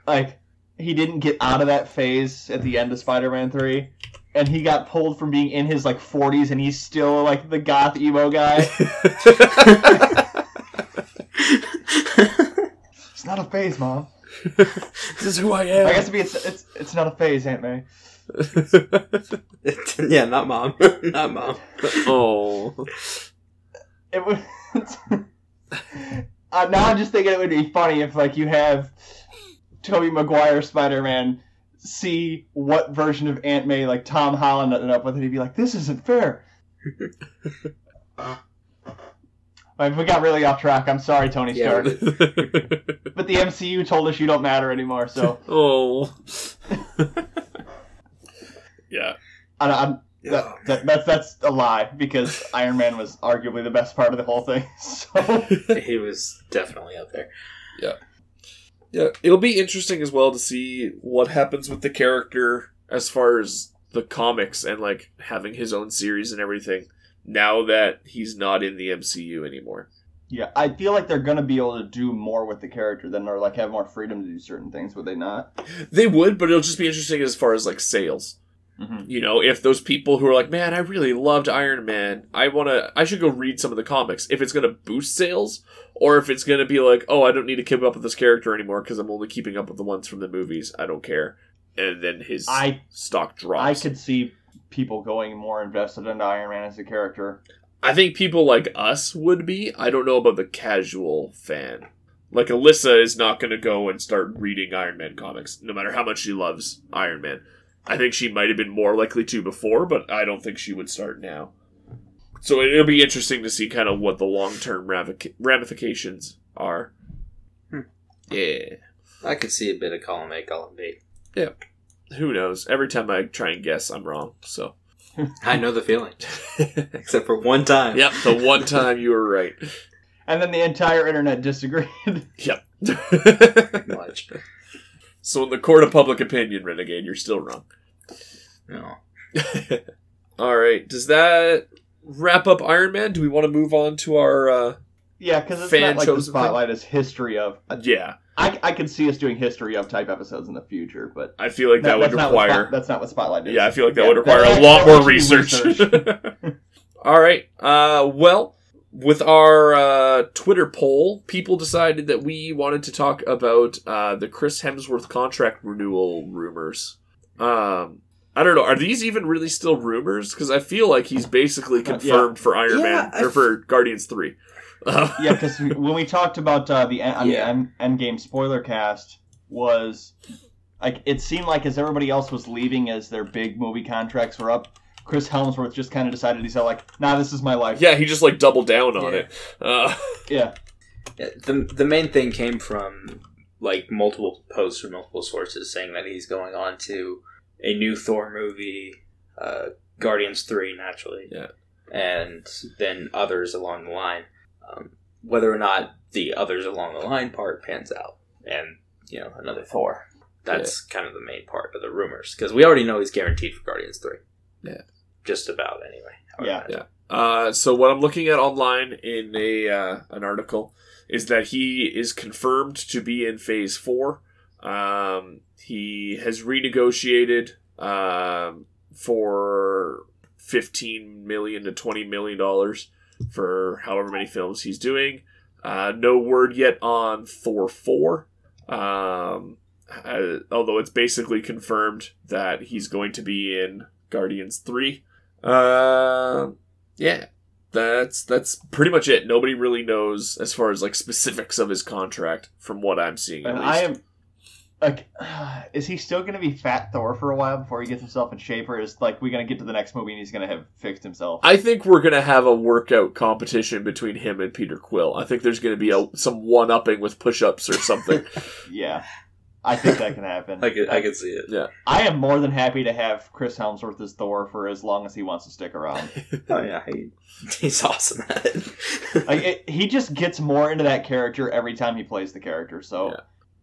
like he didn't get out of that phase at the end of Spider Man three. And he got pulled from being in his like 40s, and he's still like the goth emo guy. It's not a phase, mom. this is who I am. I guess it'd be it's it's, it's not a phase, Aunt May. yeah, not mom. not mom. oh, It would. uh, now I'm just thinking it would be funny if like you have Tobey Maguire Spider Man see what version of Aunt May like Tom Holland ended up with, and he'd be like, "This isn't fair." We got really off track. I'm sorry, Tony Yeah, Stark. But the MCU told us you don't matter anymore, so oh. yeah. I, I'm, that, that, that's that's a lie because Iron Man was arguably the best part of the whole thing. So he was definitely up there. Yeah, it'll be interesting as well to see what happens with the character as far as the comics and like having his own series and everything. Now that he's not in the MCU anymore. yeah, I feel like they're gonna be able to do more with the character than or like have more freedom to do certain things. Would they not? They would, but it'll just be interesting as far as like sales. Mm-hmm. You know, if those people who are like, "Man, I really loved Iron Man. I want to I should go read some of the comics." If it's going to boost sales or if it's going to be like, "Oh, I don't need to keep up with this character anymore because I'm only keeping up with the ones from the movies. I don't care." And then his I stock drops. I could see people going more invested into Iron Man as a character. I think people like us would be. I don't know about the casual fan. Like Alyssa is not going to go and start reading Iron Man comics, no matter how much she loves Iron Man. I think she might have been more likely to before, but I don't think she would start now. So it'll be interesting to see kind of what the long term ramifications are. Hmm. Yeah. I could see a bit of column A, column B. Yep. Who knows? Every time I try and guess, I'm wrong. So. I know the feeling, except for one time. yep, the one time you were right. And then the entire internet disagreed. Yep. Much. so in the court of public opinion, Renegade, you're still wrong. No. All right. Does that wrap up Iron Man? Do we want to move on to our? uh yeah, because it's Fan not like the chosen thing? spotlight is history of. Yeah, I, I could see us doing history of type episodes in the future, but I feel like that, would that's not require. Spot- that's not what spotlight is. yeah, I feel like that Yeah, would require that- a lot more actually research. All right. Uh, well, with our uh, Twitter poll, people decided that we wanted to talk about uh, the Chris Hemsworth contract renewal rumors. Um, I don't know. Are these even really still rumors? Because I feel like he's basically Uh, yeah. confirmed for Iron Yeah, Man I or f- for Guardians Three. Uh, yeah, because when we talked about uh, the en- Yeah. the end, Endgame spoiler cast was like it seemed like as everybody else was leaving as their big movie contracts were up, Chris Hemsworth just kind of decided he's like, nah, this is my life. yeah, he just like doubled down on Yeah. it. Uh, Yeah. Yeah, the the main thing came from like multiple posts from multiple sources saying that he's going on to a new Thor movie, uh, Guardians Three, naturally. Yeah. and then others along the line. Um, whether or not the others along the line part pans out, and you know another Thor. That's kind of the main part of the rumors because we already know he's guaranteed for Guardians Three. Yeah. Just about anyway. I would Yeah. Uh, so what I'm looking at online in a uh, an article is that he is confirmed to be in Phase Four. Um, he has renegotiated um, for fifteen million to twenty million dollars for however many films he's doing. Uh, no word yet on Thor four. Um, uh, although it's basically confirmed that he's going to be in Guardians three. Uh, yeah, that's that's pretty much it. Nobody really knows as far as like specifics of his contract from what I'm seeing. At And least. I am like, is he still going to be Fat Thor for a while before he gets himself in shape, or is like we going to get to the next movie and he's going to have fixed himself? I think we're gonna have a workout competition between him and Peter Quill. I think there's gonna be a, some one upping with push ups or something. yeah, I think that can happen. I could I could see it. Yeah, I am more than happy to have Chris Hemsworth as Thor for as long as he wants to stick around. Oh yeah, he, he's awesome at it. like it, he just gets more into that character every time he plays the character. So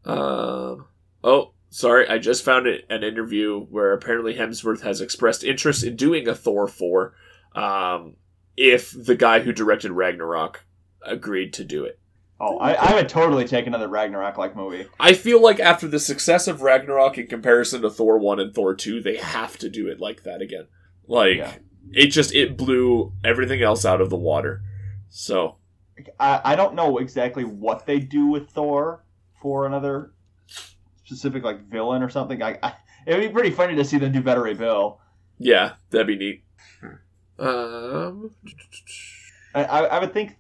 Yeah. Um. Oh, sorry. I just found it, an interview where apparently Hemsworth has expressed interest in doing a Thor four, um, if the guy who directed Ragnarok agreed to do it. Oh, I, I would totally take another Ragnarok like movie. I feel like after the success of Ragnarok in comparison to Thor one and Thor two, they have to do it like that again. Like Yeah. it just it blew everything else out of the water. So I, I don't know exactly what they do with Thor for another specific like villain or something. I, I it would be pretty funny to see them do Beta Ray Bill. yeah, that'd be neat. Um. I, I, I would think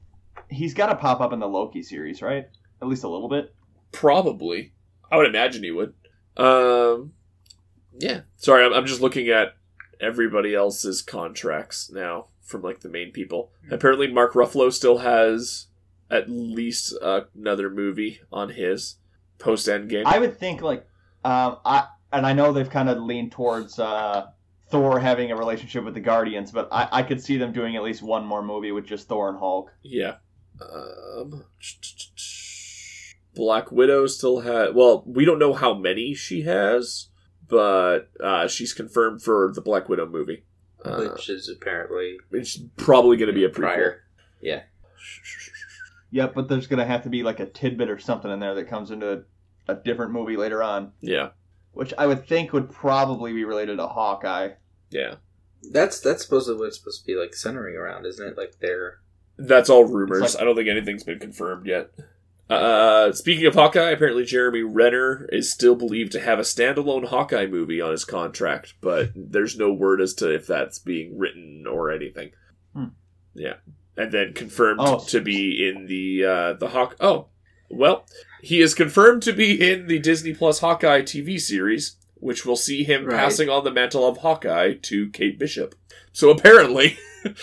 he's got to pop up in the Loki series, right? At least a little bit. Probably. I would imagine he would. Um, yeah. Sorry, I'm, I'm just looking at everybody else's contracts now from like the main people. Apparently, Mark Ruffalo still has at least uh, another movie on his post Endgame. I would think like um, I and I know they've kind of leaned towards uh, Thor having a relationship with the Guardians, but I, I could see them doing at least one more movie with just Thor and Hulk. Yeah. Um, Black Widow still has. Well, we don't know how many she has, but uh, she's confirmed for the Black Widow movie. Uh, Which is apparently it's probably going to be a prequel. prior. Yeah. Yep, but there's gonna have to be like a tidbit or something in there that comes into a, a different movie later on, Yeah, which I would think would probably be related to Hawkeye. yeah. That's that's supposedly what it's supposed to be like centering around, isn't it? Like they're That's all rumors. Like- I don't think anything's been confirmed yet. Uh, speaking of Hawkeye, apparently Jeremy Renner is still believed to have a standalone Hawkeye movie on his contract, but there's no word as to if that's being written or anything. Hmm. Yeah, and then confirmed Oh. to be in the uh, the Hawk. Oh, well, he is confirmed to be in the Disney Plus Hawkeye TV series, which will see him Right. passing on the mantle of Hawkeye to Kate Bishop. So apparently.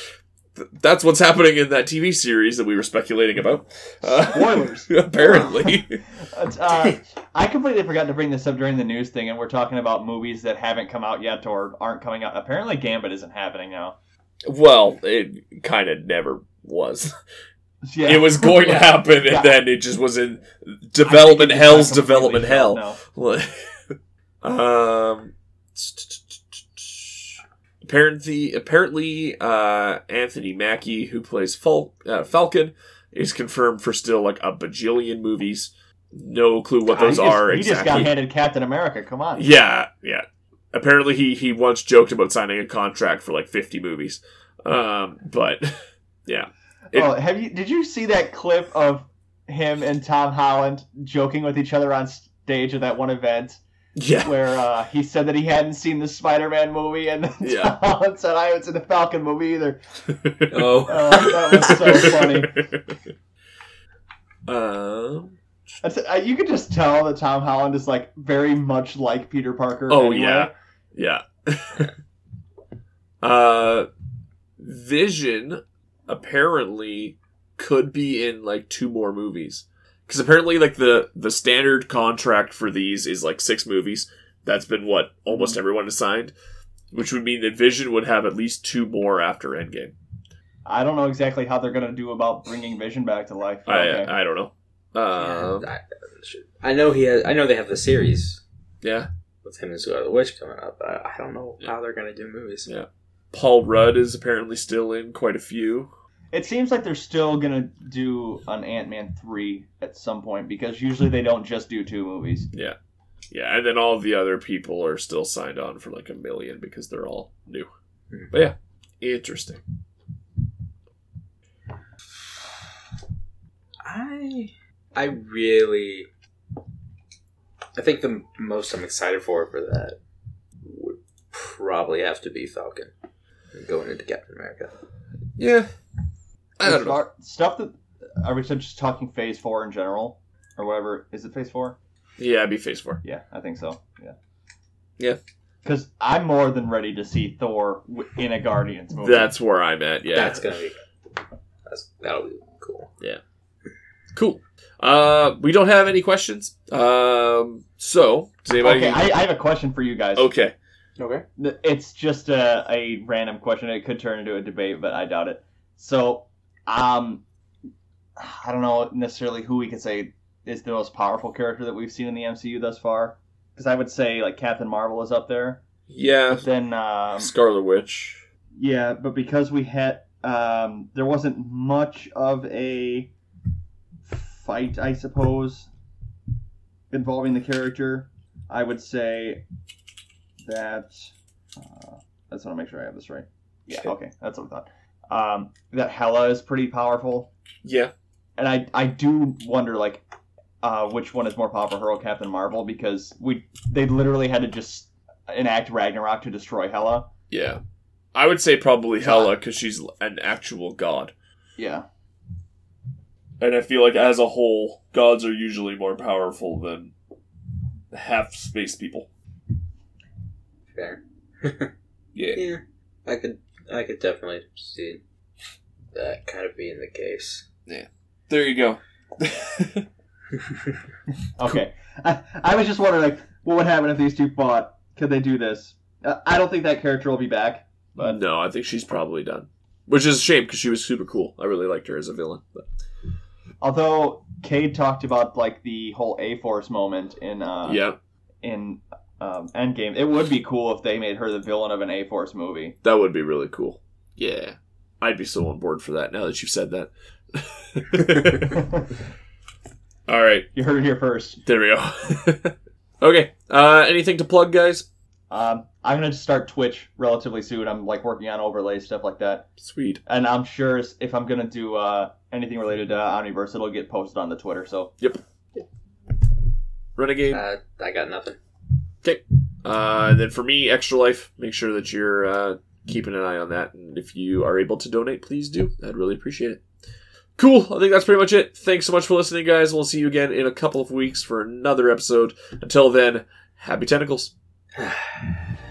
th- That's what's happening in that TV series that we were speculating about. Uh, Spoilers. apparently. Uh, I completely forgot to bring this up during the news thing, and we're talking about movies that haven't come out yet or aren't coming out. Apparently, Gambit isn't happening now. well, it kind of never was. Yeah. It was going to happen, and Yeah. then it just was in I think development it just hell's got completely development hell. um, apparently, apparently, uh, Anthony Mackie, who plays Fal- uh, Falcon, is confirmed for still like a bajillion movies. No clue what those just, are He just got handed Captain America. Come on. Yeah, yeah. Apparently, he he once joked about signing a contract for like fifty movies. Um, but yeah, It- oh, have you? Did you see that clip of him and Tom Holland joking with each other on stage at that one event yeah, where uh, he said that he hadn't seen the Spider-Man movie, and then Yeah. Tom said, "I haven't seen the Falcon movie either." oh Oh, that was so funny. Um. Uh, you could just tell that Tom Holland is like very much like Peter Parker. Oh anyway. yeah, yeah. uh, Vision apparently could be in like two more movies because apparently like the the standard contract for these is like six movies. That's been what almost everyone has signed, which would mean that Vision would have at least two more after Endgame. I don't know exactly how they're gonna do about bringing Vision back to life. I Okay. I don't know. Um, I, I know he has. I know they have the series yeah, with him and Scarlet Witch coming up. But I don't know Yeah. how they're gonna do movies. Yeah. Paul Rudd is apparently still in quite a few. It seems like they're still gonna do an Ant Man three at some point because usually they don't just do two movies. Yeah. Yeah, and then all of the other people are still signed on for like a million because they're all new. But yeah, interesting. I I really I think the most I'm excited for for that would probably have to be Falcon going into Captain America. Yeah. I don't know. Stuff that are we just talking Phase four in general or whatever? Is it Phase four? Yeah, it'd be phase four. Yeah, I think so. Yeah. Yeah. Because I'm more than ready to see Thor in a Guardians movie. That's where I'm at, yeah. That's gonna be that's that'll be cool. Yeah. Cool. Uh, we don't have any questions. Um, so does anybody? Okay, I, I have a question for you guys. okay. Okay. It's just a, a random question. It could turn into a debate, but I doubt it. So, um, I don't know necessarily who we could say is the most powerful character that we've seen in the MCU thus far. Because I would say like Captain Marvel is up there. Yeah. But then, um, Scarlet Witch. yeah, but because we had, um, there wasn't much of a fight, I suppose, involving the character. I would say that. Uh, I just want to make sure I have this right. Yeah, okay, that's what I thought. Um, that Hela is pretty powerful, Yeah. and I I do wonder like, uh, which one is more powerful, her or Captain Marvel? Because we they literally had to just enact Ragnarok to destroy Hela. Yeah. I would say probably Hela because she's an actual god. Yeah. And I feel like as a whole, gods are usually more powerful than half space people. Fair. Yeah. Yeah, I could, I could definitely see that kind of being the case. Yeah. There you go. Okay. I, I was just wondering, like, what would happen if these two fought? Could they do this? Uh, I don't think that character will be back. But no, I think she's probably done. Which is a shame because she was super cool. I really liked her as a villain. But although Cade talked about like the whole A Force moment in uh, yeah, in um, Endgame, it would be cool if they made her the villain of an A Force movie. that would be really cool. Yeah, I'd be so on board for that now that you've said that. All right, You heard it here first. there we go. okay, uh, anything to plug, guys? Um, I'm gonna start Twitch relatively soon. I'm like working on overlays stuff like that, Sweet. and I'm sure if I'm gonna do uh, anything related to Omniverse, it'll get posted on the Twitter. So Yep. Renegade. Uh, I got nothing. Uh, and then for me, Extra Life, make sure that you're uh, keeping an eye on that. And if you are able to donate, please do. I'd really appreciate it. Cool. I think that's pretty much it. Thanks so much for listening, guys. We'll see you again in a couple of weeks for another episode. Until then, happy tentacles.